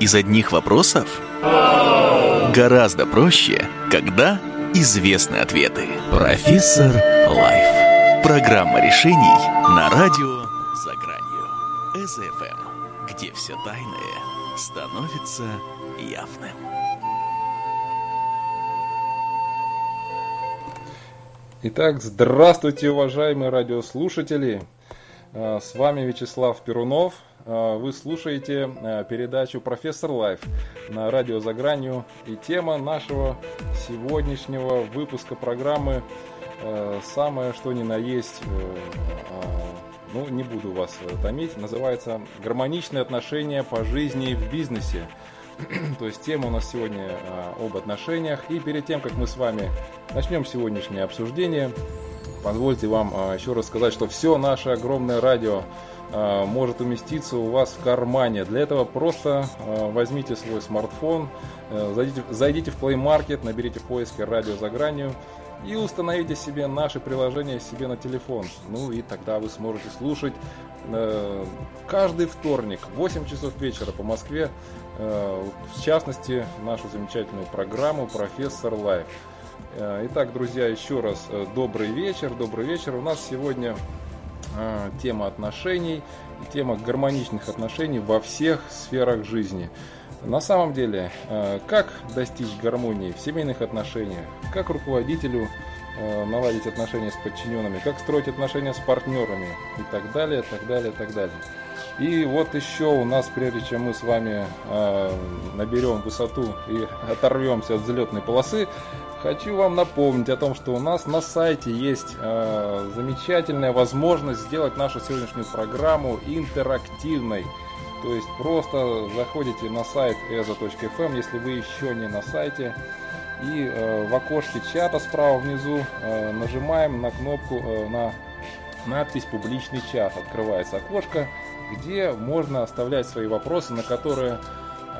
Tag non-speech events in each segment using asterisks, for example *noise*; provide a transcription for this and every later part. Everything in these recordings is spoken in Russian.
из одних вопросов? Гораздо проще, когда известны ответы. Профессор Лайф. Программа решений на радио «За гранью». СФМ, где все тайное становится явным. Итак, здравствуйте, уважаемые радиослушатели. А, с вами Вячеслав Перунов. А, вы слушаете а, передачу «Профессор Лайф» на радио «За гранью». И тема нашего сегодняшнего выпуска программы самое что ни на есть, ну не буду вас томить, называется «Гармоничные отношения по жизни в бизнесе». *clears throat* То есть тема у нас сегодня об отношениях. И перед тем, как мы с вами начнем сегодняшнее обсуждение, Позвольте вам а, еще раз сказать, что все наше огромное радио а, может уместиться у вас в кармане. Для этого просто а, возьмите свой смартфон, э, зайдите, зайдите в Play Market, наберите в поиске «Радио за гранью» и установите себе наше приложение себе на телефон. Ну и тогда вы сможете слушать э, каждый вторник в 8 часов вечера по Москве, э, в частности, нашу замечательную программу «Профессор Лайф». Э, итак, друзья, еще раз э, добрый вечер, добрый вечер. У нас сегодня э, тема отношений, тема гармоничных отношений во всех сферах жизни. На самом деле, как достичь гармонии в семейных отношениях, как руководителю наладить отношения с подчиненными, как строить отношения с партнерами и так далее, так далее, так далее. И вот еще у нас, прежде чем мы с вами э, наберем высоту и оторвемся от взлетной полосы, Хочу вам напомнить о том, что у нас на сайте есть э, замечательная возможность сделать нашу сегодняшнюю программу интерактивной. То есть просто заходите на сайт eza.fm, если вы еще не на сайте, и э, в окошке чата справа внизу э, нажимаем на кнопку, э, на надпись «Публичный чат». Открывается окошко, где можно оставлять свои вопросы, на которые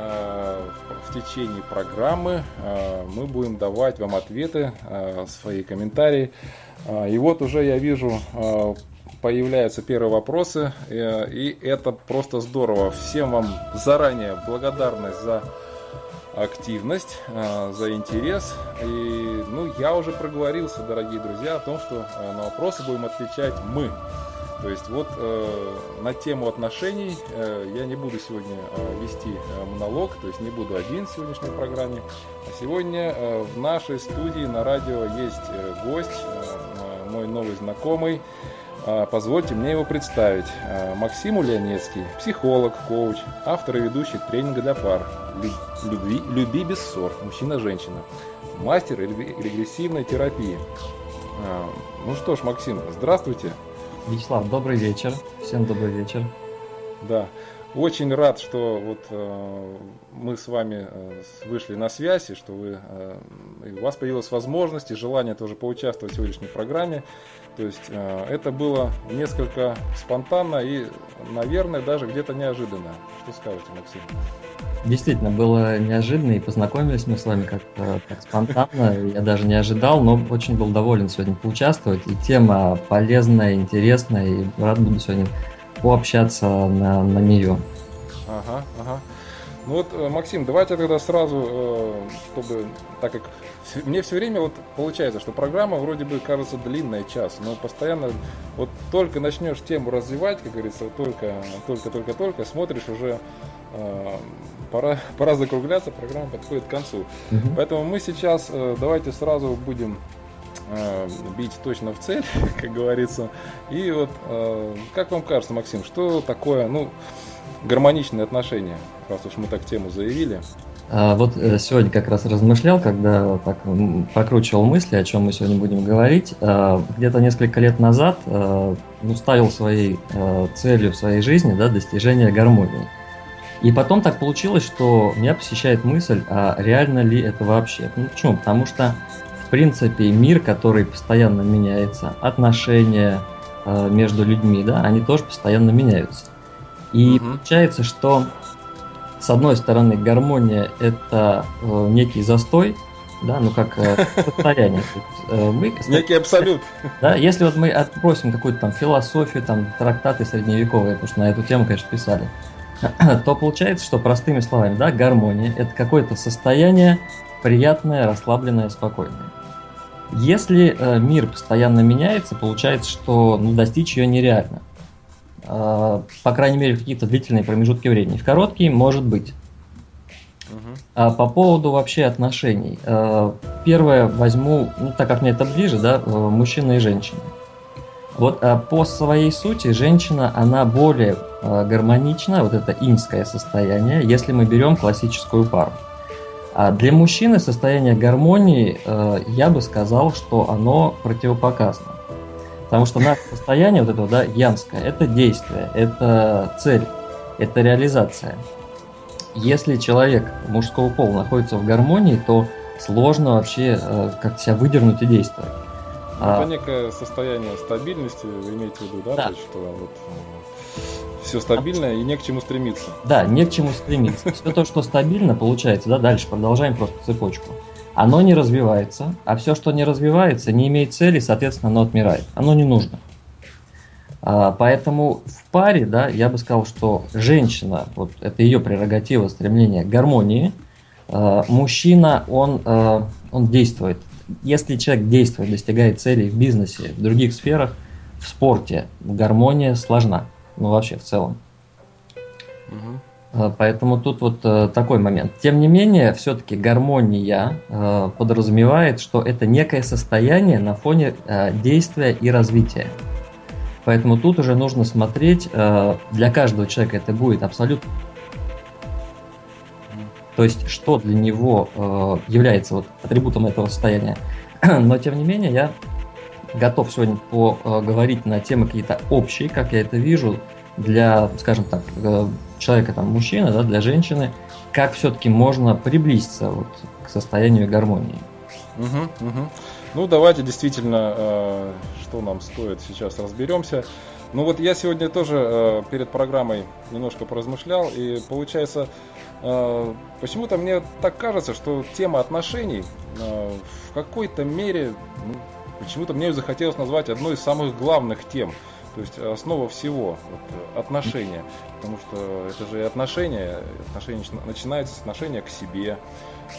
Э, в течение программы э, мы будем давать вам ответы, э, свои комментарии. И вот уже я вижу, появляются первые вопросы, и это просто здорово. Всем вам заранее благодарность за активность, за интерес. И ну, я уже проговорился, дорогие друзья, о том, что на вопросы будем отвечать мы. То есть вот э, на тему отношений э, я не буду сегодня э, вести э, монолог, то есть не буду один в сегодняшней программе. А сегодня э, в нашей студии на радио есть э, гость, э, мой новый знакомый. Э, позвольте мне его представить. Э, Максим Ульянецкий, психолог, коуч, автор и ведущий тренинга для пар. Любви, люби без ссор, мужчина-женщина. Мастер регрессивной терапии. Э, ну что ж, Максим, здравствуйте. Вячеслав, добрый вечер. Всем добрый вечер. Да, очень рад, что вот э, мы с вами э, вышли на связь, и что вы, э, у вас появилась возможность и желание тоже поучаствовать в сегодняшней программе. То есть э, это было несколько спонтанно и, наверное, даже где-то неожиданно. Что скажете, Максим? Действительно, было неожиданно, и познакомились мы с вами как-то так спонтанно. Я даже не ожидал, но очень был доволен сегодня поучаствовать. И тема полезная, интересная, и рад буду сегодня пообщаться на, на нее. Ага, ага. Ну вот, э, Максим, давайте тогда сразу, э, чтобы, так как мне все время вот получается, что программа вроде бы кажется длинная, час, но постоянно вот только начнешь тему развивать, как говорится, только, только, только, только, смотришь уже э, пора, пора закругляться, программа подходит к концу. Угу. Поэтому мы сейчас э, давайте сразу будем э, бить точно в цель, *laughs* как говорится. И вот, э, как вам кажется, Максим, что такое, ну, гармоничные отношения, раз уж мы так тему заявили? А, вот сегодня как раз размышлял, когда так прокручивал мысли, о чем мы сегодня будем говорить. А, где-то несколько лет назад ну, ставил своей целью в своей жизни да, достижение гармонии. И потом так получилось, что меня посещает мысль, а реально ли это вообще? Ну почему? Потому что, в принципе, мир, который постоянно меняется, отношения э, между людьми, да, они тоже постоянно меняются. И угу. получается, что с одной стороны гармония это э, некий застой, да, ну как э, состояние. Э, мы, *laughs* Некий абсолют. Да, если вот мы отбросим какую-то там философию, там трактаты средневековые, потому что на эту тему, конечно, писали, *coughs* то получается, что простыми словами, да, гармония – это какое-то состояние приятное, расслабленное, спокойное. Если э, мир постоянно меняется, получается, что ну, достичь ее нереально. Э, по крайней мере, в какие-то длительные промежутки времени. В короткие может быть. А по поводу вообще отношений. Э, первое возьму, ну, так как мне это ближе, да, э, мужчина и женщина. Вот а по своей сути женщина, она более э, гармонична, вот это инское состояние, если мы берем классическую пару. А для мужчины состояние гармонии, э, я бы сказал, что оно противопоказано. Потому что наше состояние вот этого, да, янское, это действие, это цель, это реализация. Если человек мужского пола находится в гармонии, то сложно вообще э, как-то себя выдернуть и действовать. Ну, это а, некое состояние стабильности, вы имеете в виду, да? да. То есть, что вот все стабильно и не к чему стремиться. Да, не к чему стремиться. Все то, что стабильно, получается, да, дальше продолжаем просто цепочку. Оно не развивается, а все, что не развивается, не имеет цели, соответственно, оно отмирает. Оно не нужно. А, поэтому в паре, да, я бы сказал, что женщина, вот это ее прерогатива, стремление к гармонии, а, мужчина, он, а, он действует. Если человек действует, достигает целей в бизнесе, в других сферах, в спорте, гармония сложна ну вообще в целом. Угу. Поэтому тут вот э, такой момент. Тем не менее, все-таки гармония э, подразумевает, что это некое состояние на фоне э, действия и развития. Поэтому тут уже нужно смотреть, для каждого человека это будет абсолютно то есть, что для него э, является вот атрибутом этого состояния. *clears throat* Но, тем не менее, я готов сегодня поговорить на темы какие-то общие, как я это вижу, для, скажем так, э, человека, там, мужчины, да, для женщины, как все-таки можно приблизиться вот к состоянию гармонии. Угу, угу. Ну, давайте действительно, э, что нам стоит, сейчас разберемся. Ну вот я сегодня тоже э, перед программой немножко поразмышлял, и получается, почему-то мне так кажется, что тема отношений э, в какой-то мере ну, почему-то мне захотелось назвать одной из самых главных тем. То есть основа всего вот, отношения. Потому что это же и отношения, отношения начинается с отношения к себе.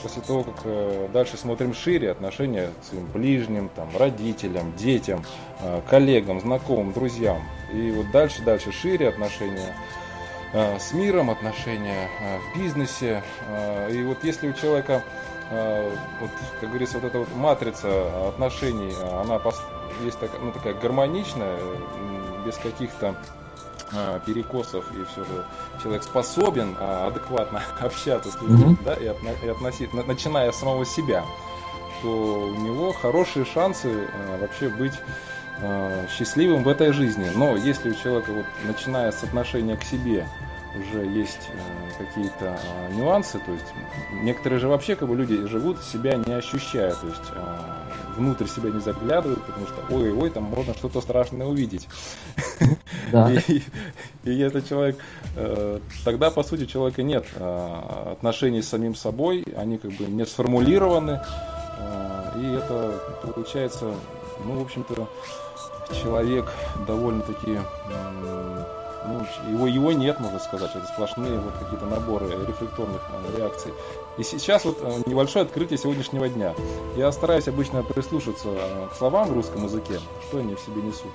После того, как э, дальше смотрим шире, отношения к своим ближним, там, родителям, детям, э, коллегам, знакомым, друзьям. И вот дальше, дальше шире отношения с миром, отношения в бизнесе. И вот если у человека Э, вот, как говорится, вот эта вот матрица отношений, она есть такая, ну, такая гармоничная, без каких-то э, перекосов, и все же человек способен адекватно *laughs* общаться с людьми, mm-hmm. да, и, отно, и относить, начиная с самого себя, то у него хорошие шансы э, вообще быть счастливым в этой жизни. Но если у человека, вот, начиная с отношения к себе, уже есть э, какие-то э, нюансы, то есть некоторые же вообще как бы люди живут себя не ощущая, то есть э, внутрь себя не заглядывают, потому что ой-ой, там можно что-то страшное увидеть. Да. *laughs* И, и если человек, тогда по сути человека нет отношений с самим собой, они как бы не сформулированы, и это получается, ну в общем-то человек довольно-таки ну, его, его нет, можно сказать. Это сплошные вот какие-то наборы рефлекторных э, реакций. И сейчас вот э, небольшое открытие сегодняшнего дня. Я стараюсь обычно прислушаться э, к словам в русском языке, что они в себе несут.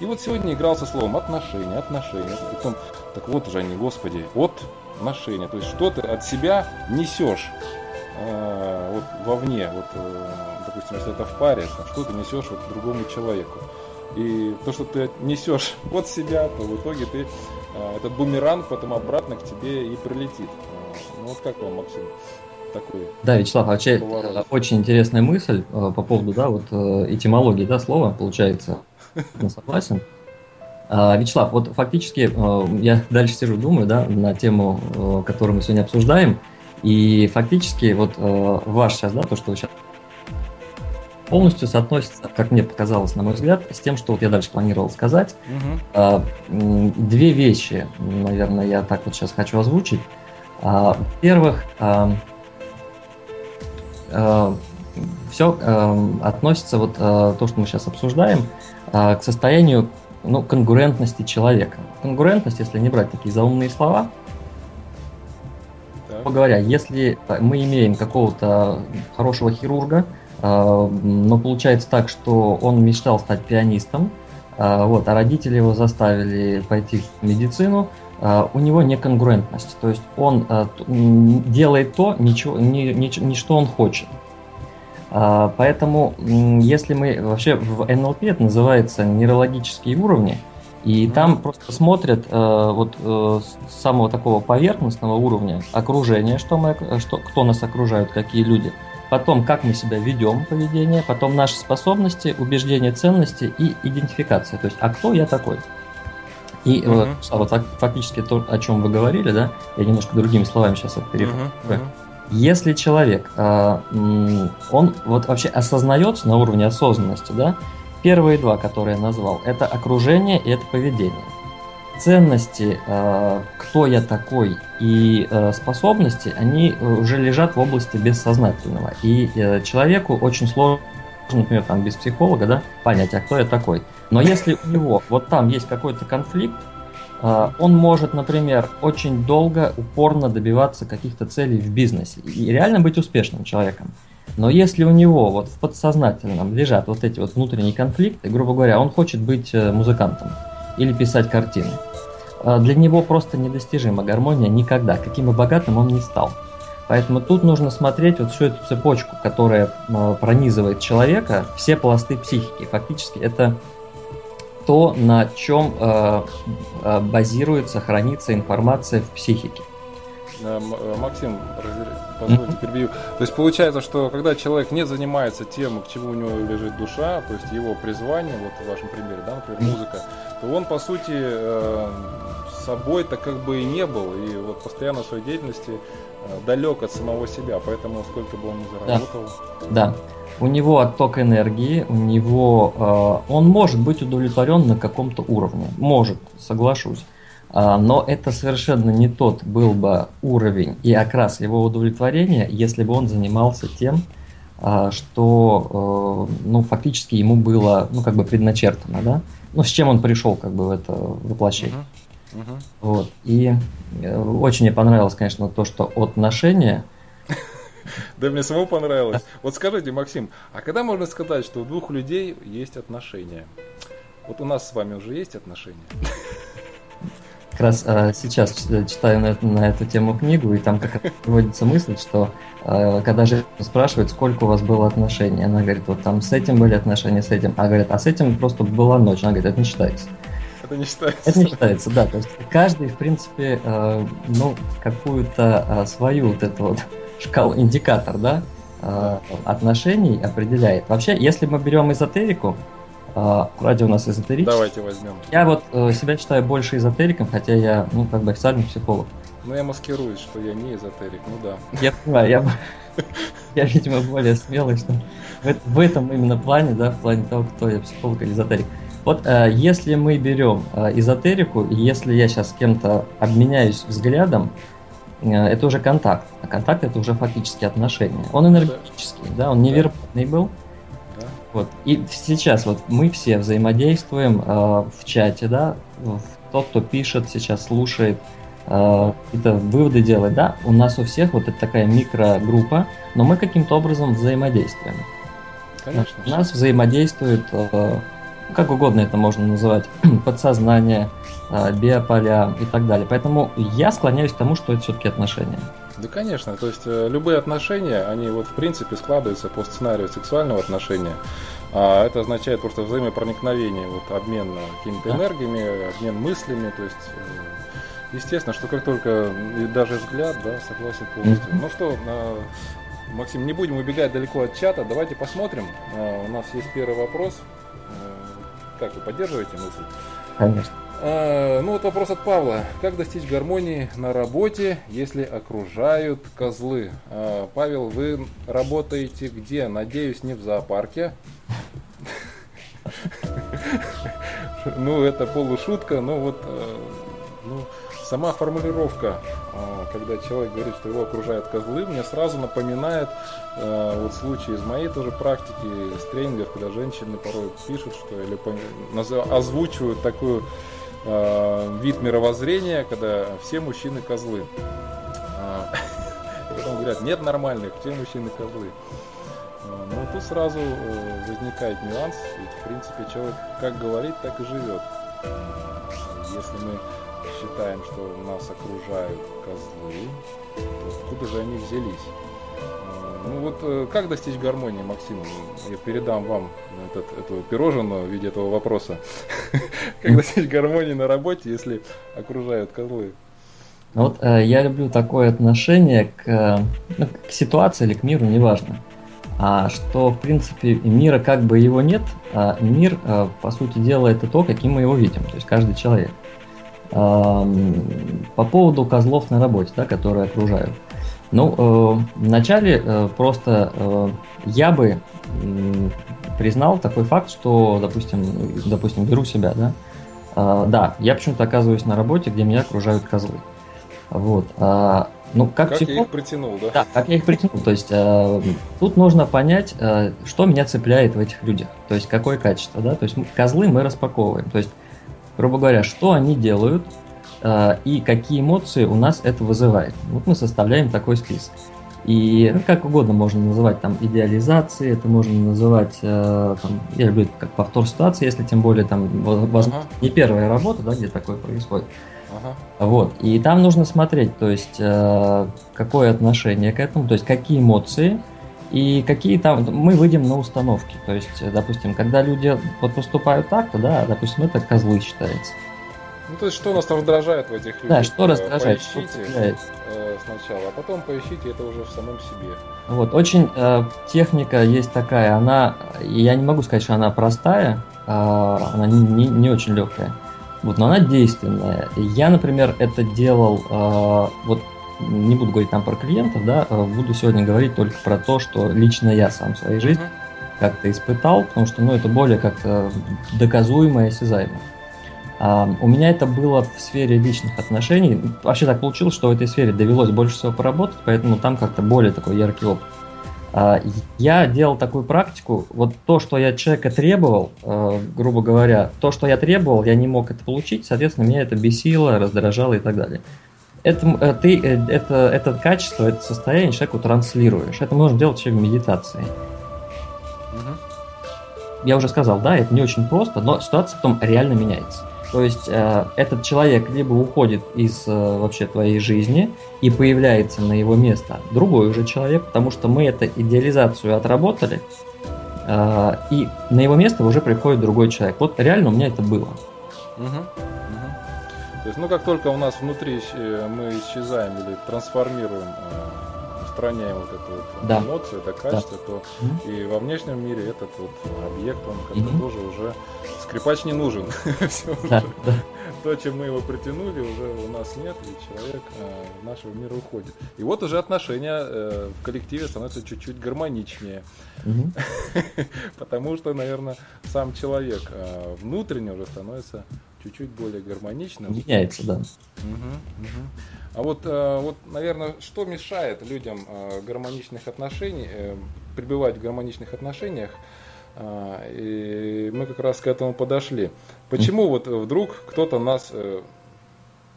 И вот сегодня играл со словом отношения, отношения. Потом, так вот уже они, господи, от отношения. То есть что ты от себя несешь э, вот вовне, вот, э, допустим, если это в паре, то что ты несешь вот другому человеку. И то, что ты несешь *laughs* от себя, то в итоге ты а, этот бумеранг потом обратно к тебе и прилетит. А, ну вот как вам, Максим? Такой да, Вячеслав, вообще поворот. очень интересная мысль э, по поводу, да, вот э, этимологии, да, слова, получается, *laughs* согласен. А, Вячеслав, вот фактически э, я *laughs* дальше сижу, думаю, да, на тему, которую мы сегодня обсуждаем, и фактически вот ваш сейчас, да, то, что вы сейчас полностью соотносится, как мне показалось, на мой взгляд, с тем, что вот я дальше планировал сказать. Угу. Две вещи, наверное, я так вот сейчас хочу озвучить. А, во-первых, все относится вот то, что мы сейчас обсуждаем, к состоянию ну, конкурентности человека. Конкурентность, если не брать такие заумные слова, говоря, если мы имеем какого-то хорошего хирурга, но получается так, что он мечтал стать пианистом, вот, а родители его заставили пойти в медицину, у него неконгруентность, то есть он делает то, ничего, не, не, не что он хочет. Поэтому, если мы вообще в НЛП это называется нейрологические уровни, и mm-hmm. там просто смотрят э, вот э, с самого такого поверхностного уровня окружение, что мы, что, кто нас окружают, какие люди. Потом, как мы себя ведем, поведение, потом наши способности, убеждения, ценности и идентификация. То есть, а кто я такой? И mm-hmm. вот, вот фактически то, о чем вы говорили, да, я немножко другими словами сейчас это перефразирую. Mm-hmm. Если человек, э, он вот вообще осознается на уровне осознанности, да, Первые два, которые я назвал, это окружение и это поведение. Ценности, э, кто я такой и э, способности, они уже лежат в области бессознательного. И э, человеку очень сложно, например, там без психолога, да, понять, а кто я такой. Но если у него вот там есть какой-то конфликт, он может, например, очень долго, упорно добиваться каких-то целей в бизнесе и реально быть успешным человеком. Но если у него вот в подсознательном лежат вот эти вот внутренние конфликты, грубо говоря, он хочет быть музыкантом или писать картины, э, для него просто недостижима гармония никогда, каким бы богатым он ни стал. Поэтому тут нужно смотреть вот всю эту цепочку, которая э, пронизывает человека, все пласты психики. Фактически это то, на чем базируется, хранится информация в психике. Э, э, Максим, позвольте перебью. То есть получается, что когда человек не занимается тем, к чему у него лежит душа, то есть его призвание, вот в вашем примере, да, например, музыка, то он по сути э, собой-то как бы и не был, и вот постоянно в своей деятельности далек от самого себя, поэтому сколько бы он ни заработал. Да. да. У него отток энергии, у него э, он может быть удовлетворен на каком-то уровне, может, соглашусь. А, но это совершенно не тот был бы уровень и окрас его удовлетворения, если бы он занимался тем, а, что э, ну, фактически ему было ну, как бы предначертано, да? Ну, с чем он пришел как бы в это воплощение. Uh-huh. Uh-huh. Вот. И э, очень мне понравилось, конечно, то, что отношения *laughs* да мне самому понравилось. Вот скажите, Максим, а когда можно сказать, что у двух людей есть отношения? Вот у нас с вами уже есть отношения? *laughs* как раз э, сейчас читаю на, на эту тему книгу, и там как *laughs* приводится мысль, что э, когда же спрашивают, сколько у вас было отношений, она говорит, вот там с этим были отношения, с этим, а говорит, а с этим просто была ночь, она говорит, это не считается. Это не считается. Это не считается, да. То есть каждый, в принципе, э, ну, какую-то э, свою вот эту вот *laughs* шкалу, индикатор, да, э, отношений определяет. Вообще, если мы берем эзотерику, а, радио у нас эзотерическое. Давайте возьмем. Я вот э, себя считаю больше эзотериком, хотя я, ну, как бы официальный психолог. Ну, я маскируюсь, что я не эзотерик, ну да. Я понимаю, я, *laughs* *laughs* я видимо, более смелый, что в, в этом именно плане, да, в плане того, кто я психолог или эзотерик. Вот э, если мы берем э, эзотерику, и если я сейчас с кем-то обменяюсь взглядом, э, это уже контакт. А контакт это уже фактически отношения. Он энергетический, да, он невербальный был, вот. И сейчас вот мы все взаимодействуем э, в чате, да, тот, кто пишет, сейчас слушает, э, какие-то выводы делает, да, у нас у всех вот это такая микрогруппа, но мы каким-то образом взаимодействуем. Конечно. У нас взаимодействует, э, как угодно это можно называть, *clears throat* подсознание, э, биополя и так далее. Поэтому я склоняюсь к тому, что это все-таки отношения. Да, конечно. То есть э, любые отношения, они вот в принципе складываются по сценарию сексуального отношения. А это означает просто взаимопроникновение, вот обмен какими-то энергиями, обмен мыслями. То есть, э, естественно, что как только и даже взгляд, да, согласен полностью. Ну что, Максим, не будем убегать далеко от чата, давайте посмотрим. У нас есть первый вопрос. Э, как вы поддерживаете мысль? Конечно. А, ну вот вопрос от Павла. Как достичь гармонии на работе, если окружают козлы? А, Павел, вы работаете где? Надеюсь, не в зоопарке. *laughs* Ну, это полушутка, но вот э, ну, сама формулировка, а, когда человек говорит, что его окружают козлы, мне сразу напоминает э, вот случай из моей тоже практики с тренингов, когда женщины порой пишут, что или озвучивают такую э, вид мировоззрения, когда все мужчины козлы. А, *laughs* говорят, нет нормальных, все мужчины козлы. А, Но ну, тут сразу э, возникает нюанс, ведь в принципе человек как говорит, так и живет. Если мы считаем, что нас окружают козлы, то откуда же они взялись? Ну вот э, как достичь гармонии, Максим? Я передам вам этот, эту пирожную в виде этого вопроса. *laughs* Как достичь гармонии на работе, если окружают козлы? Вот э, я люблю такое отношение к, ну, к ситуации или к миру, неважно. А что, в принципе, мира как бы его нет, а мир, э, по сути дела, это то, каким мы его видим, то есть каждый человек. Э, по поводу козлов на работе, да, которые окружают. Ну, э, вначале э, просто э, я бы э, признал такой факт, что, допустим, допустим, беру себя, да, э, да, я почему-то оказываюсь на работе, где меня окружают козлы. Вот. Э, ну, как, как психолог, я их притянул, да? Да, как я их притянул. То есть э, тут нужно понять, э, что меня цепляет в этих людях. То есть какое качество, да. То есть козлы мы распаковываем. То есть, грубо говоря, что они делают, и какие эмоции у нас это вызывает. Вот мы составляем такой список. И ну, как угодно можно называть там идеализации, это можно называть, э, там, я люблю это как повтор ситуации, если тем более там возможно, ага. не первая работа, да, где такое происходит. Ага. Вот. И там нужно смотреть, то есть э, какое отношение к этому, то есть какие эмоции и какие там мы выйдем на установки. То есть, допустим, когда люди вот поступают так-то, да, допустим, это козлы считается. Ну, то есть, что нас раздражает в этих людях? Да, что раздражает, поищите что э, сначала, а потом поищите это уже в самом себе. Вот, очень э, техника есть такая, она, я не могу сказать, что она простая, э, она не, не, не очень легкая, вот, но она действенная. Я, например, это делал, э, вот, не буду говорить там про клиентов, да, э, буду сегодня говорить только про то, что лично я сам в своей жизни uh-huh. как-то испытал, потому что, ну, это более как-то доказуемо и осязаемо. Uh, у меня это было в сфере личных отношений. Вообще так получилось, что в этой сфере довелось больше всего поработать, поэтому там как-то более такой яркий опыт. Uh, я делал такую практику, вот то, что я человека требовал, uh, грубо говоря, то, что я требовал, я не мог это получить, соответственно, меня это бесило, раздражало и так далее. Это, э, ты, э, это, это качество, это состояние человеку транслируешь. Это можно делать еще в медитации. Я уже сказал, да, это не очень просто, но ситуация потом реально меняется. То есть э, этот человек либо уходит из э, вообще твоей жизни и появляется на его место другой уже человек, потому что мы эту идеализацию отработали, э, и на его место уже приходит другой человек. Вот реально у меня это было. То есть, ну как только у нас внутри э, мы исчезаем или трансформируем устраняем вот эту вот да. эмоцию, это качество, да. то mm и во внешнем мире этот вот объект, он как-то mm тоже уже скрипач не нужен. *laughs* да, да. То, чем мы его притянули, уже у нас нет, и человек э, нашего мира уходит. И вот уже отношения э, в коллективе становятся чуть-чуть гармоничнее. *laughs* Потому что, наверное, сам человек э, внутренне уже становится чуть-чуть более гармоничным. Меняется, да. А вот, э, вот, наверное, что мешает людям э, гармоничных отношений, э, пребывать в гармоничных отношениях? И мы как раз к этому подошли. Почему вот вдруг кто-то нас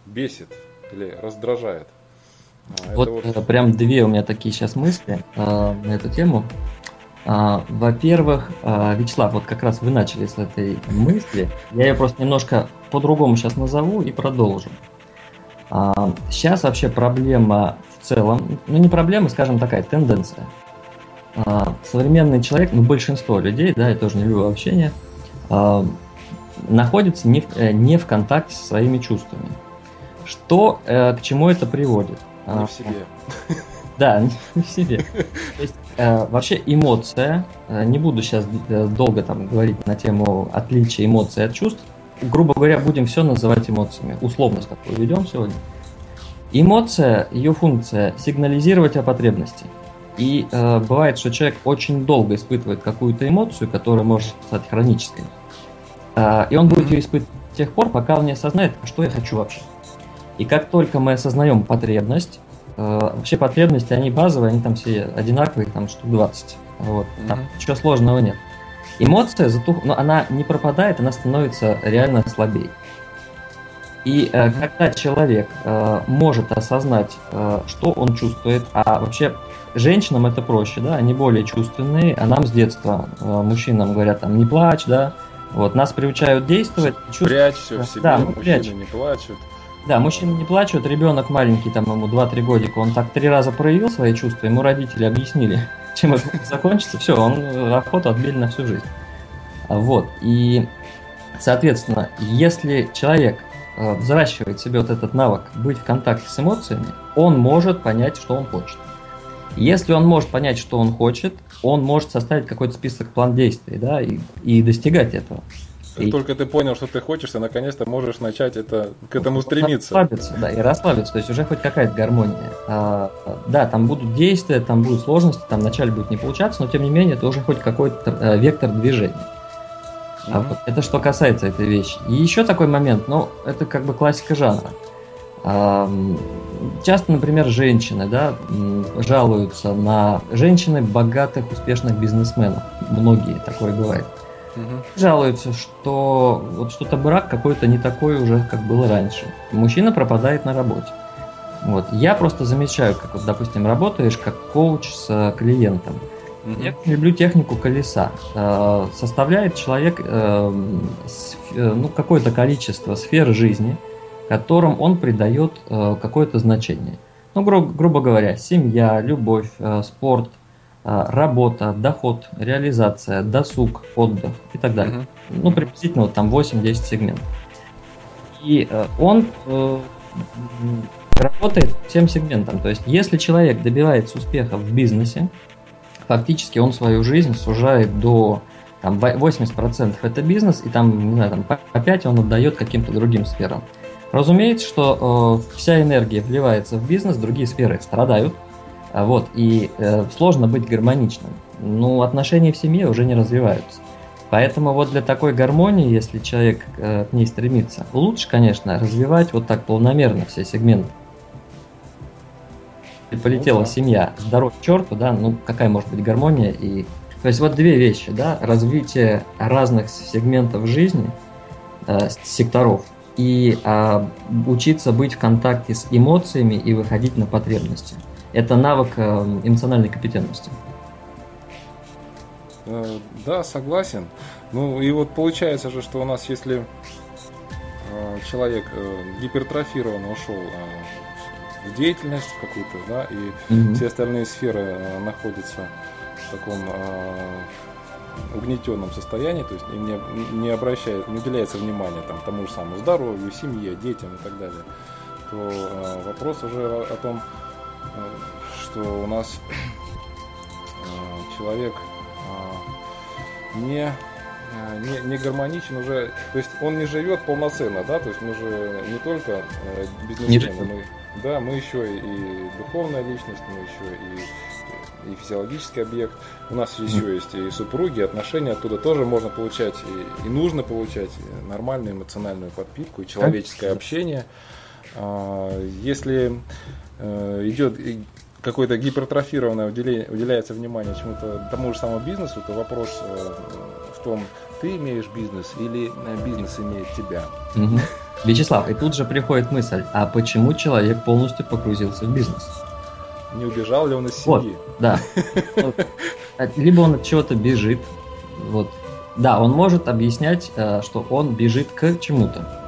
бесит или раздражает? Вот, вот прям две у меня такие сейчас мысли на эту тему. Во-первых, Вячеслав, вот как раз вы начали с этой мысли. Я ее просто немножко по-другому сейчас назову и продолжу. Сейчас вообще проблема в целом, ну не проблема, скажем такая, тенденция. Современный человек, ну большинство людей, да, я тоже не люблю общение, находится не в, э, не в контакте со своими чувствами. Что, э, к чему это приводит? Не в себе. Да, *laughs* не в себе. То есть, э, вообще эмоция, не буду сейчас долго там говорить на тему отличия эмоций от чувств, грубо говоря, будем все называть эмоциями. Условность такую ведем сегодня. Эмоция, ее функция сигнализировать о потребности. И э, бывает, что человек очень долго испытывает какую-то эмоцию, которая может стать хронической. Э, и он будет ее испытывать до тех пор, пока он не осознает, а что я хочу вообще. И как только мы осознаем потребность, э, вообще потребности, они базовые, они там все одинаковые, там штук 20. Вот, там ничего сложного нет. Эмоция, затух... но она не пропадает, она становится реально слабее. И э, когда человек э, может осознать, э, что он чувствует, а вообще женщинам это проще, да, они более чувственные, а нам с детства э, мужчинам говорят там не плачь, да, вот нас приучают действовать. Прячь все в себе, да, мужчины прячем. не плачут. Да, мужчины не плачут, ребенок маленький, там ему 2-3 годика, он так три раза проявил свои чувства, ему родители объяснили, чем это закончится, все, он охоту отбили на всю жизнь. Вот, и, соответственно, если человек Э, взращивает себе вот этот навык быть в контакте с эмоциями, он может понять, что он хочет. Если он может понять, что он хочет, он может составить какой-то список план действий, да, и, и достигать этого. Как и... только ты понял, что ты хочешь, ты наконец-то можешь начать это, к этому стремиться. Расслабиться, да, и расслабиться, то есть уже хоть какая-то гармония. А, да, там будут действия, там будут сложности, там вначале будет не получаться, но тем не менее это уже хоть какой-то э, вектор движения. А вот это что касается этой вещи. И еще такой момент, ну, это как бы классика жанра. Часто, например, женщины да, жалуются на женщины богатых, успешных бизнесменов. Многие такое бывает. Угу. Жалуются, что вот что-то брак какой-то не такой уже, как было раньше. Мужчина пропадает на работе. Вот. Я просто замечаю, как вот, допустим, работаешь как коуч с клиентом. Mm-hmm. Я люблю технику колеса. Э, составляет человек э, э, ну, какое-то количество сфер жизни, которым он придает какое-то значение. Ну, гру- грубо говоря, семья, любовь, спорт, работа, доход, реализация, досуг, отдых и так далее. Mm-hmm. Ну, приблизительно вот там 8-10 сегментов. И он работает всем сегментом. То есть, если человек добивается успеха в бизнесе, фактически он свою жизнь сужает до там, 80% это бизнес, и там, не знаю, там, по 5 он отдает каким-то другим сферам. Разумеется, что э, вся энергия вливается в бизнес, другие сферы страдают, а вот, и э, сложно быть гармоничным. Ну, отношения в семье уже не развиваются. Поэтому вот для такой гармонии, если человек э, к ней стремится, лучше, конечно, развивать вот так полномерно все сегменты и полетела ну, да. семья, здоров черту, да, ну какая может быть гармония и то есть вот две вещи, да, развитие разных сегментов жизни, э, секторов, и э, учиться быть в контакте с эмоциями и выходить на потребности. Это навык э, эмоциональной компетентности. Э, да, согласен. Ну и вот получается же, что у нас, если э, человек э, гипертрофированно ушел в деятельность какую-то, да, и mm-hmm. все остальные сферы находятся в таком угнетенном состоянии, то есть им не, не обращает, не уделяется внимания там, тому же самому здоровью, семье, детям и так далее, то э, вопрос уже о, о том, что у нас э, человек э, не э, не, не гармоничен уже, то есть он не живет полноценно, да, то есть мы же не только э, бизнесмены, мы, да, мы еще и духовная личность, мы еще и, и физиологический объект. У нас еще есть и супруги, отношения, оттуда тоже можно получать и, и нужно получать нормальную эмоциональную подпитку и человеческое общение. А, если э, идет какое-то гипертрофированное уделяется внимание чему-то тому же самому бизнесу, то вопрос э, в том, ты имеешь бизнес или э, бизнес имеет тебя. Угу. Вячеслав, и тут же приходит мысль, а почему человек полностью погрузился в бизнес? Не убежал ли он из семьи? Вот, да. А, либо он от чего-то бежит. Вот. Да, он может объяснять, что он бежит к чему-то.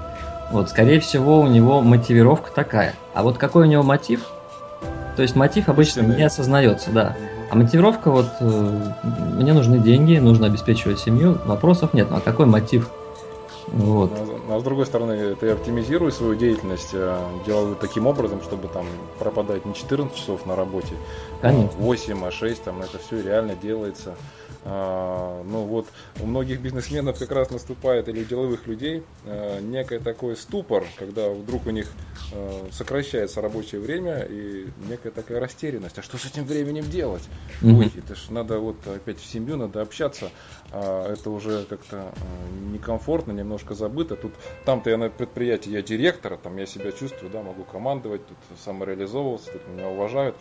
Вот, скорее всего, у него мотивировка такая. А вот какой у него мотив? То есть мотив обычно Истинный. не осознается, да. А мотивировка вот э, мне нужны деньги, нужно обеспечивать семью, вопросов нет. Ну а какой мотив? Вот. А, а с другой стороны, ты оптимизируешь свою деятельность, э, делал таким образом, чтобы там пропадать не 14 часов на работе, Конечно. а 8, а 6, там это все реально делается. А, ну вот у многих бизнесменов как раз наступает, или у деловых людей, а, некое такой ступор, когда вдруг у них а, сокращается рабочее время и некая такая растерянность. А что с этим временем делать? Mm-hmm. Ой, это ж надо вот опять в семью, надо общаться. А это уже как-то некомфортно, немножко забыто. Тут там-то я на предприятии, я директор, там я себя чувствую, да, могу командовать, тут самореализовываться, тут меня уважают.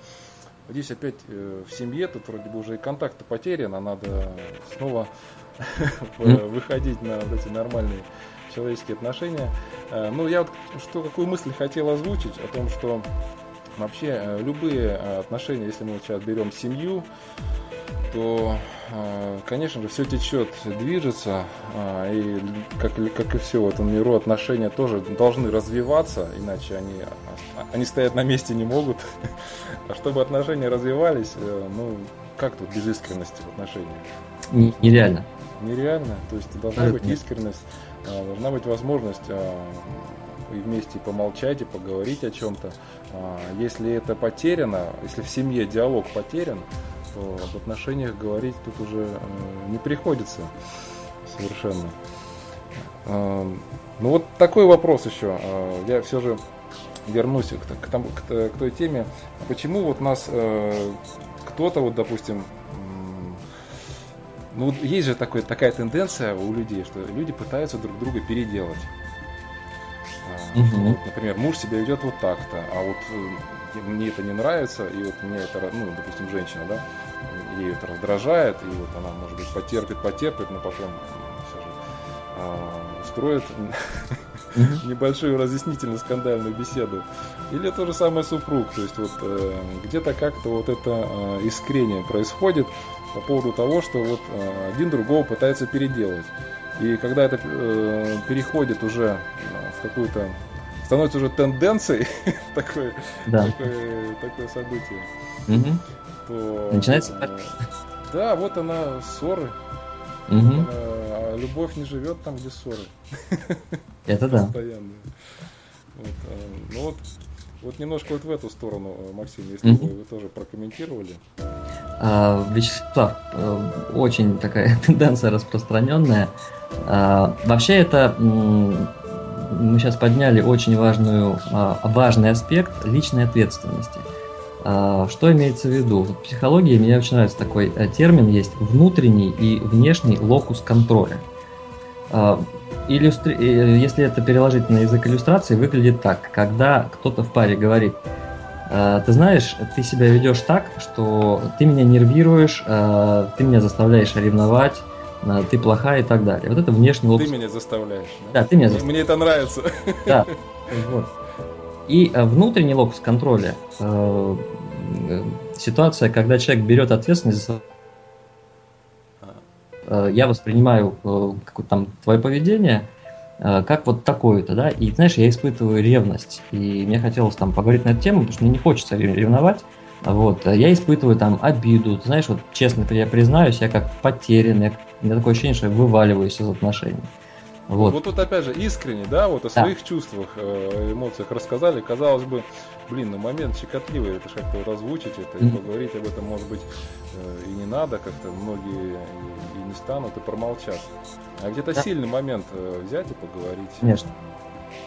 Здесь опять э, в семье, тут вроде бы уже и контакты потеряны, надо снова *laughs* выходить на вот эти нормальные человеческие отношения. Ну, я вот что, какую мысль хотел озвучить о том, что вообще любые отношения, если мы сейчас берем семью, то, конечно же, все течет, движется, и как, как и все в этом миру, отношения тоже должны развиваться, иначе они, они стоять на месте не могут. *laughs* А чтобы отношения развивались, ну, как тут без искренности в отношениях? Нереально. Нереально. То есть должна быть искренность, а, должна быть возможность а, и вместе помолчать, и поговорить о чем-то. А, если это потеряно, если в семье диалог потерян, то об отношениях говорить тут уже не приходится совершенно. Ну вот такой вопрос еще. Я все же вернусь к, тому, к, к той теме, почему вот нас э, кто-то, вот, допустим, ну, есть же такой, такая тенденция у людей, что люди пытаются друг друга переделать. Угу. например, муж себя ведет вот так-то, а вот э, мне это не нравится, и вот мне это, ну, допустим, женщина, да, ей это раздражает, и вот она, может быть, потерпит, потерпит, но потом все же а, устроит *laughs* небольшую разъяснительную скандальную беседу. Или то же самое супруг. То есть вот э, где-то как-то вот это э, искрение происходит по поводу того, что вот э, один другого пытается переделать. И когда это э, переходит уже в какую-то становится уже тенденцией *laughs* такое, да. такое, такое событие, угу. то начинается. Э, да, вот она ссоры. Угу. А любовь не живет там, где ссоры. Это да. Постоянно. Вот, а, ну вот, вот немножко вот в эту сторону, э, Максим, если mm-hmm. вы, вы тоже прокомментировали. А, Вячеслав, э, очень такая *laughs* тенденция распространенная. А, вообще это мы сейчас подняли очень важную, а, важный аспект личной ответственности. А, что имеется в виду? В психологии мне очень нравится такой э, термин, есть внутренний и внешний локус контроля. А, иллюстри... Э, если это переложить на язык иллюстрации, выглядит так. Когда кто-то в паре говорит, «А, ты знаешь, ты себя ведешь так, что ты меня нервируешь, ты меня заставляешь ревновать, ты плохая и так далее. Вот это внешний локус. Ты меня заставляешь. Да, да ты меня заставляешь. Мне это нравится. Да. *laughs* Вот. И э, внутренний локус контроля э, э, ситуация, когда человек берет ответственность за я воспринимаю какое-то там твое поведение как вот такое-то, да, и знаешь, я испытываю ревность, и мне хотелось там поговорить на эту тему, потому что мне не хочется ревновать, вот, я испытываю там обиду, ты знаешь, вот честно я признаюсь, я как потерянный, у меня такое ощущение, что я вываливаюсь из отношений. Вот. вот тут опять же искренне, да, вот о да. своих чувствах, э, эмоциях рассказали. Казалось бы, блин, на момент щекотливый, это как-то вот озвучить это mm-hmm. и поговорить об этом, может быть, э, и не надо, как-то многие и не станут, и промолчат. А где-то да. сильный момент э, взять и поговорить. Конечно.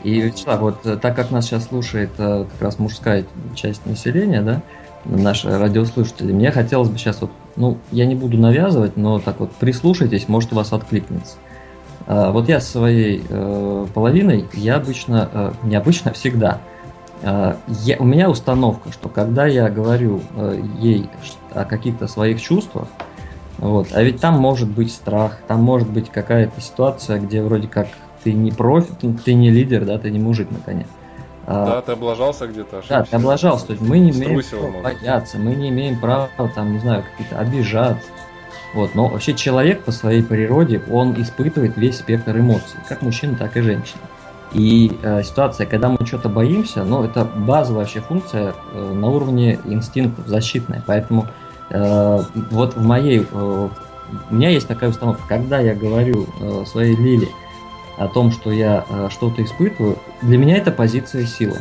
И, Вячеслав, вот так как нас сейчас слушает как раз мужская часть населения, да, наши радиослушатели, мне хотелось бы сейчас вот, ну, я не буду навязывать, но так вот прислушайтесь, может у вас откликнется. А, вот я с своей э, половиной, я обычно, э, не обычно, *laughs* всегда. Э, я, у меня установка, что когда я говорю э, ей о каких-то своих чувствах, вот, а ведь там может быть страх, там может быть какая-то ситуация, где вроде как ты не профи, ты не лидер, да, ты не мужик наконец. Да, ты облажался где-то. Да, ты облажался, то есть мы не имеем права бояться, мы не имеем права, там, не знаю, какие-то обижаться, вот, но вообще человек по своей природе, он испытывает весь спектр эмоций, как мужчина, так и женщина. И э, ситуация, когда мы что-то боимся, ну, это базовая вообще функция э, на уровне инстинктов защитная. Поэтому э, вот в моей, э, у меня есть такая установка, когда я говорю э, своей Лиле о том, что я э, что-то испытываю, для меня это позиция силы.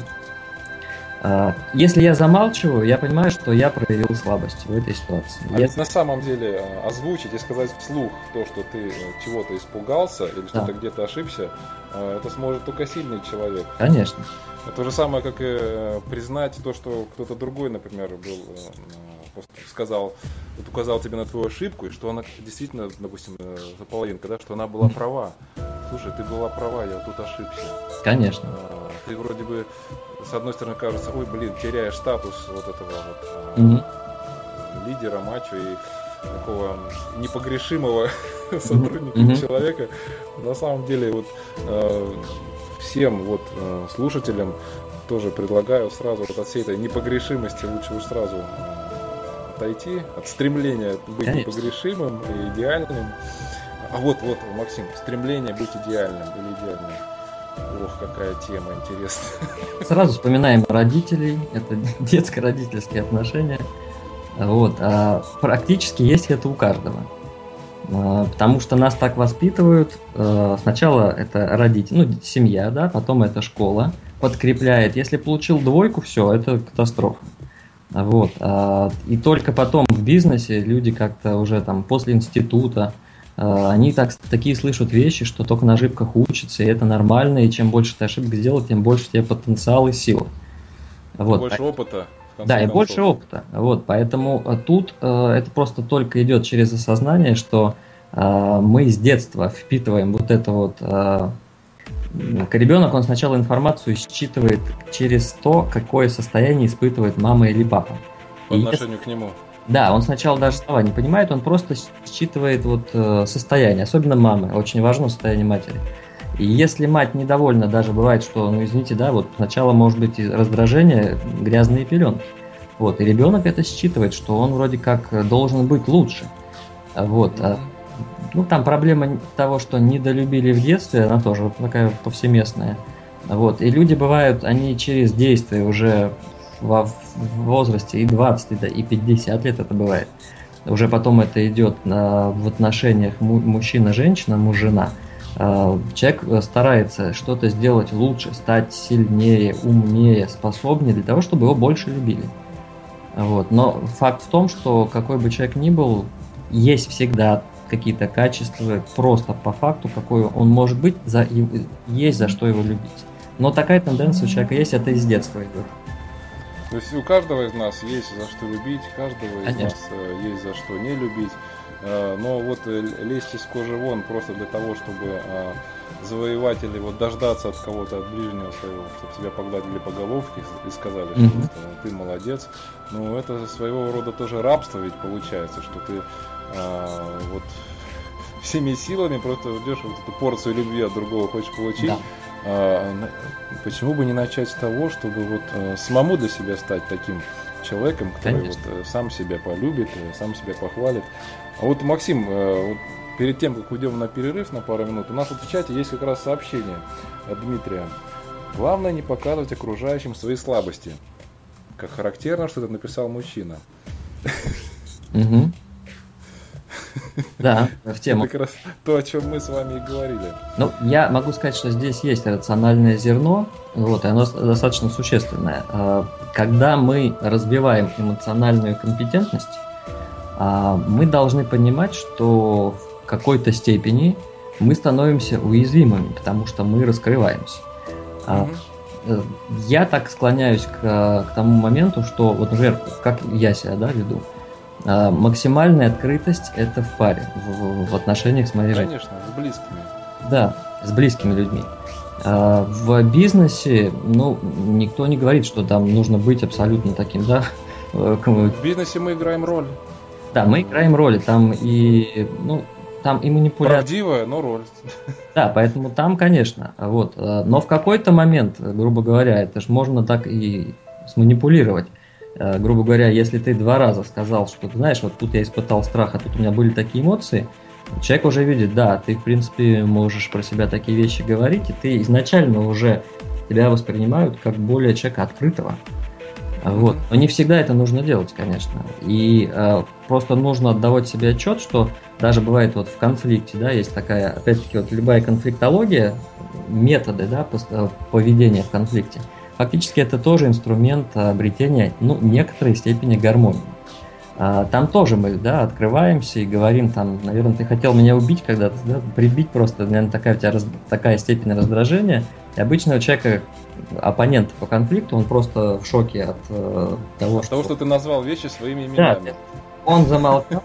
А, если я замалчиваю, я понимаю, что я проявил слабость в этой ситуации. А Если... на самом деле э, озвучить и сказать вслух то, что ты э, чего-то испугался или что-то где-то ошибся, это сможет только сильный человек. Конечно. Это то же самое, как и признать то, что кто-то другой, например, был сказал, вот указал тебе на твою ошибку, и что она действительно, допустим, за половинка, да, что она была права. Слушай, ты была права, я тут ошибся. Конечно. А, ты вроде бы с одной стороны кажется, ой, блин, теряешь статус вот этого вот mm-hmm. лидера, мачо и такого непогрешимого *laughs* сотрудника mm-hmm. человека. На самом деле вот э, всем вот слушателям тоже предлагаю сразу вот от всей этой непогрешимости лучше уж сразу отойти от стремления быть Конечно. непогрешимым и идеальным. А вот, вот, Максим, стремление быть идеальным или идеальным. Ох, какая тема интересная. Сразу вспоминаем родителей, это *laughs* детско-родительские отношения. Вот, а практически есть это у каждого. А, потому что нас так воспитывают. А, сначала это родители, ну, семья, да, потом это школа подкрепляет. Если получил двойку, все, это катастрофа. Вот. А, и только потом в бизнесе люди как-то уже там после института, они так, такие слышат вещи, что только на ошибках учатся, и это нормально, и чем больше ты ошибок сделал, тем больше тебе потенциал и сила. Вот. Больше опыта. Да, и больше опыта. Вот, поэтому э, тут э, это просто только идет через осознание, что э, мы с детства впитываем вот это вот... Э, ребенок, он сначала информацию считывает через то, какое состояние испытывает мама или папа. По отношению и, к нему. Да, он сначала даже слова не понимает, он просто считывает вот э, состояние, особенно мамы. Очень важно состояние матери. И если мать недовольна, даже бывает, что, ну извините, да, вот сначала может быть раздражение, грязные пеленки. Вот, и ребенок это считывает, что он вроде как должен быть лучше. Вот. А, ну, там проблема того, что недолюбили в детстве, она тоже такая повсеместная. Вот. И люди бывают, они через действие уже во в возрасте и 20, да, и 50 лет это бывает. Уже потом это идет на, в отношениях мужчина-женщина, муж-жена. А, человек э, старается что-то сделать лучше, стать сильнее, умнее, способнее для того, чтобы его больше любили. Вот. Но факт в том, что какой бы человек ни был, есть всегда какие-то качества, просто по факту, какой он может быть, за, есть за что его любить. Но такая тенденция у человека есть, это из детства идет. То есть у каждого из нас есть за что любить, каждого из Конечно. нас э, есть за что не любить. Э, но вот э, лезть из кожи вон просто для того, чтобы э, завоеватели вот дождаться от кого-то, от ближнего своего, чтобы тебя погладили по головке и сказали, что mm-hmm. ты молодец. Ну, это своего рода тоже рабство ведь получается, что ты а, вот всеми силами просто ждешь вот эту порцию любви от другого хочешь получить. Да. А, почему бы не начать с того, чтобы вот а, самому для себя стать таким человеком, который вот, сам себя полюбит, сам себя похвалит. А вот, Максим, э, вот перед тем, как уйдем на перерыв на пару минут, у нас вот в чате есть как раз сообщение от Дмитрия. Главное не показывать окружающим свои слабости. Как характерно, что это написал мужчина. Угу. Да, *laughs* в тему. Это как раз то, о чем мы с вами и говорили. Ну, я могу сказать, что здесь есть рациональное зерно, вот, и оно достаточно существенное. А, когда мы развиваем эмоциональную компетентность, а, мы должны понимать, что в какой-то степени мы становимся уязвимыми, потому что мы раскрываемся. Угу. Я так склоняюсь к, к тому моменту, что, вот, например, как я себя да, веду, а, максимальная открытость это в паре, в, в отношениях с моей Конечно, с близкими. Да, с близкими людьми. В бизнесе, ну, никто не говорит, что там нужно быть абсолютно таким, да. *laughs* В бизнесе мы играем роль. Да, мы играем роли, там и, ну, там и манипуляция. Правдивая, но роль. *laughs* Да, поэтому там, конечно, вот. Э, но в какой-то момент, грубо говоря, это же можно так и сманипулировать. Э, грубо говоря, если ты два раза сказал, что знаешь, вот тут я испытал страх, а тут у меня были такие эмоции, человек уже видит, да, ты в принципе можешь про себя такие вещи говорить, и ты изначально уже тебя воспринимают как более человека открытого. Вот. Но не всегда это нужно делать, конечно. И э, просто нужно отдавать себе отчет, что даже бывает вот в конфликте, да, есть такая, опять-таки, вот любая конфликтология, методы, да, э, поведения в конфликте, фактически это тоже инструмент обретения, ну, некоторой степени гармонии. А, там тоже мы, да, открываемся и говорим там, наверное, ты хотел меня убить когда-то, да, прибить просто, наверное, такая у тебя раз, такая степень раздражения. И обычного человека оппонент по конфликту, он просто в шоке от э, того, от что... того, что ты назвал вещи своими именами. Да, он замолчал,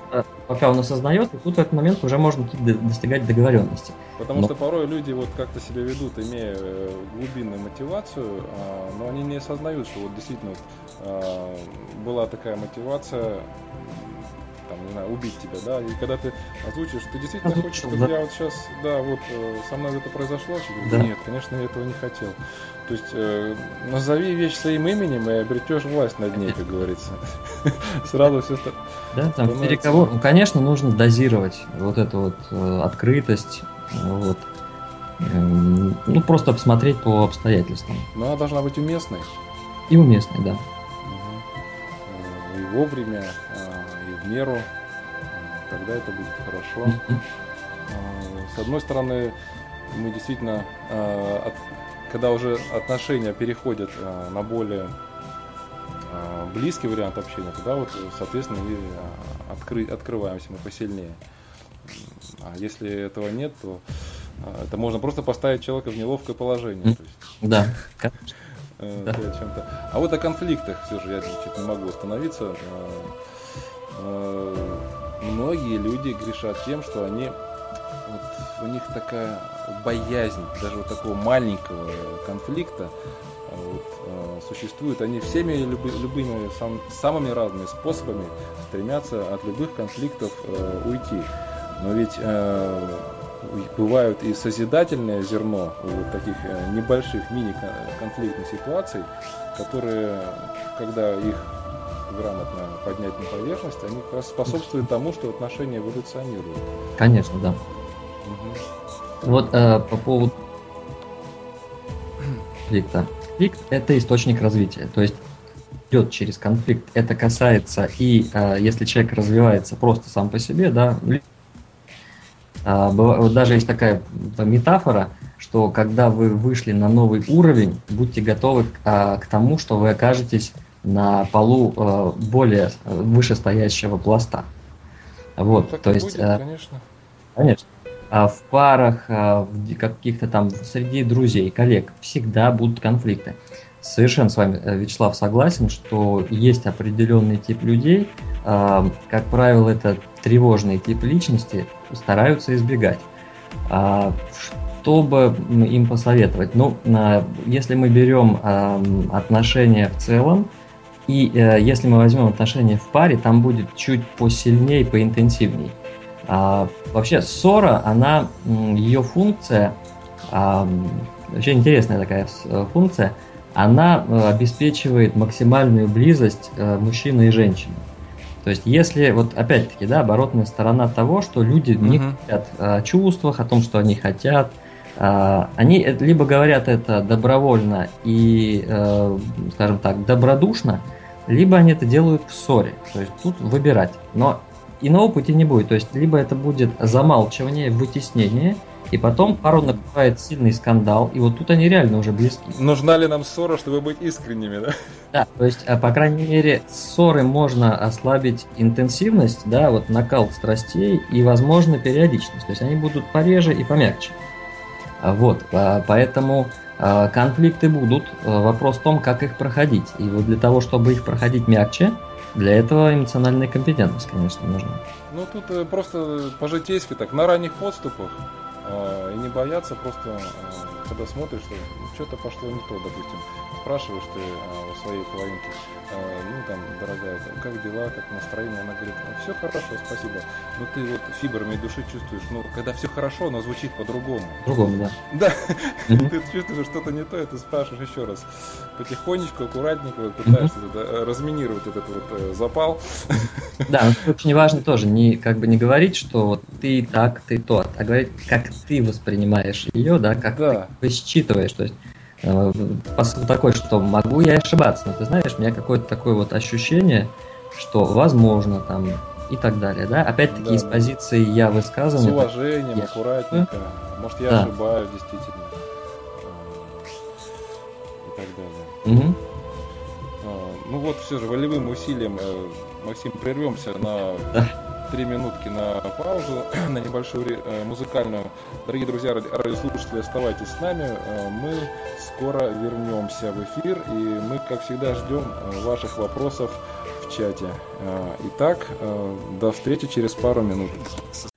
пока он осознает, и тут в этот момент уже можно достигать договоренности. Потому но... что порой люди вот как-то себя ведут, имея э, глубинную мотивацию, а, но они не осознают, что вот действительно а, была такая мотивация там, не знаю, убить тебя, да, и когда ты озвучишь, ты действительно хочешь, чтобы я вот сейчас, да, вот со мной это произошло, да. нет, конечно, я этого не хотел. То есть э, назови вещь своим именем и обретешь власть над ней, как говорится. *laughs* Сразу все Да, там в переговорах, ну, конечно, нужно дозировать вот эту вот э, открытость, вот. Эм, ну, просто посмотреть по обстоятельствам. Но она должна быть уместной. И уместной, да. И вовремя, и в меру. Тогда это будет хорошо. С одной стороны, мы действительно когда уже отношения переходят э, на более э, близкий вариант общения, тогда вот, соответственно, и э, откры, открываемся мы посильнее. А если этого нет, то это можно просто поставить человека в неловкое положение. То есть, да. да. А вот о конфликтах все же я чуть не могу остановиться. Многие люди грешат тем, что они у них такая боязнь даже вот такого маленького конфликта вот, э, существует. Они всеми люби, любыми сам, самыми разными способами стремятся от любых конфликтов э, уйти. Но ведь э, бывают и созидательное зерно вот таких э, небольших мини-конфликтных ситуаций, которые, когда их грамотно поднять на поверхность, они как раз способствуют тому, что отношения эволюционируют. Конечно, да. Вот э, по поводу конфликта. Конфликт – это источник развития, то есть идет через конфликт. Это касается и э, если человек развивается просто сам по себе, да, э, вот даже есть такая метафора, что когда вы вышли на новый уровень, будьте готовы к, э, к тому, что вы окажетесь на полу э, более э, вышестоящего пласта. Вот, так то есть, будет, э, конечно. Конечно. А в парах, а, в каких-то там среди друзей, коллег всегда будут конфликты. Совершенно с вами, э, Вячеслав, согласен, что есть определенный тип людей, а, как правило, это тревожный тип личности, стараются избегать. Чтобы им посоветовать? Ну, если мы берем отношения в целом, и э, если мы возьмем отношения в паре, там будет чуть посильнее, поинтенсивнее. А, вообще ссора, она, ее функция, а, вообще интересная такая э, функция, она э, обеспечивает максимальную близость э, мужчины и женщины. То есть, если, вот опять-таки, да, оборотная сторона того, что люди uh-huh. не хотят о чувствах, о том, что они хотят, они либо говорят это добровольно и, скажем так, добродушно, либо они это делают в ссоре. То есть тут выбирать. Но иного пути не будет. То есть, либо это будет замалчивание, вытеснение, и потом пару накрывает сильный скандал, и вот тут они реально уже близки. Нужна ли нам ссора, чтобы быть искренними, да? Да, то есть, а, по крайней мере, ссоры можно ослабить интенсивность, да, вот накал страстей и, возможно, периодичность. То есть, они будут пореже и помягче. А вот, а, поэтому конфликты будут. Вопрос в том, как их проходить. И вот для того, чтобы их проходить мягче, для этого эмоциональная компетентность, конечно, нужна. Ну, тут э, просто по-житейски так, на ранних подступах э, и не бояться просто, э, когда смотришь, что что-то пошло не то, допустим, спрашиваешь ты э, у своей половинки, э, ну, там, дорогая, как дела, как настроение, она говорит, «Ну, все хорошо, спасибо, но ты вот фибрами души чувствуешь, ну, когда все хорошо, оно звучит по-другому. По-другому, да. Да, *laughs* ты чувствуешь что-то не то, и ты спрашиваешь еще раз, потихонечку, аккуратненько пытаешься э, разминировать этот вот э, запал. *laughs* Да, очень важно тоже не как бы не говорить, что вот ты так, ты то, а говорить, как ты воспринимаешь ее, да, как ты считываешь, то есть посыл такой, что могу я ошибаться, но ты знаешь, у меня какое-то такое вот ощущение, что возможно там и так далее, да, опять-таки да, из позиции я высказываю. С уважением, я... аккуратненько, может я да. ошибаюсь действительно и так далее. Угу. Ну вот все же волевым усилием, э, Максим, прервемся на три минутки на паузу, *clears throat* на небольшую э, музыкальную. Дорогие друзья, радиослушатели, оставайтесь с нами. Э, мы скоро вернемся в эфир, и мы, как всегда, ждем ваших вопросов в чате. Итак, до встречи через пару минут.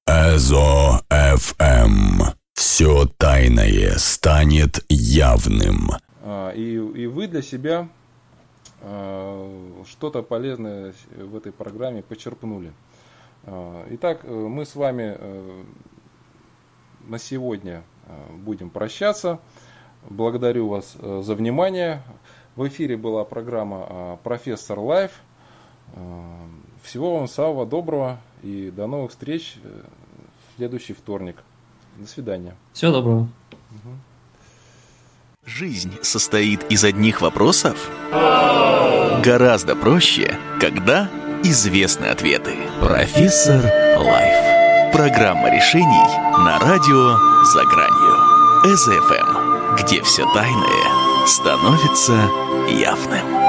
Эзо FM. Все тайное станет явным. И, и вы для себя что-то полезное в этой программе почерпнули. Итак, мы с вами на сегодня будем прощаться. Благодарю вас за внимание. В эфире была программа «Профессор Лайф». Всего вам самого доброго и до новых встреч в следующий вторник. До свидания. Всего доброго. Жизнь состоит из одних вопросов? Гораздо проще, когда известны ответы. Профессор Лайф. Программа решений на радио «За гранью». СФМ, где все тайное становится явным.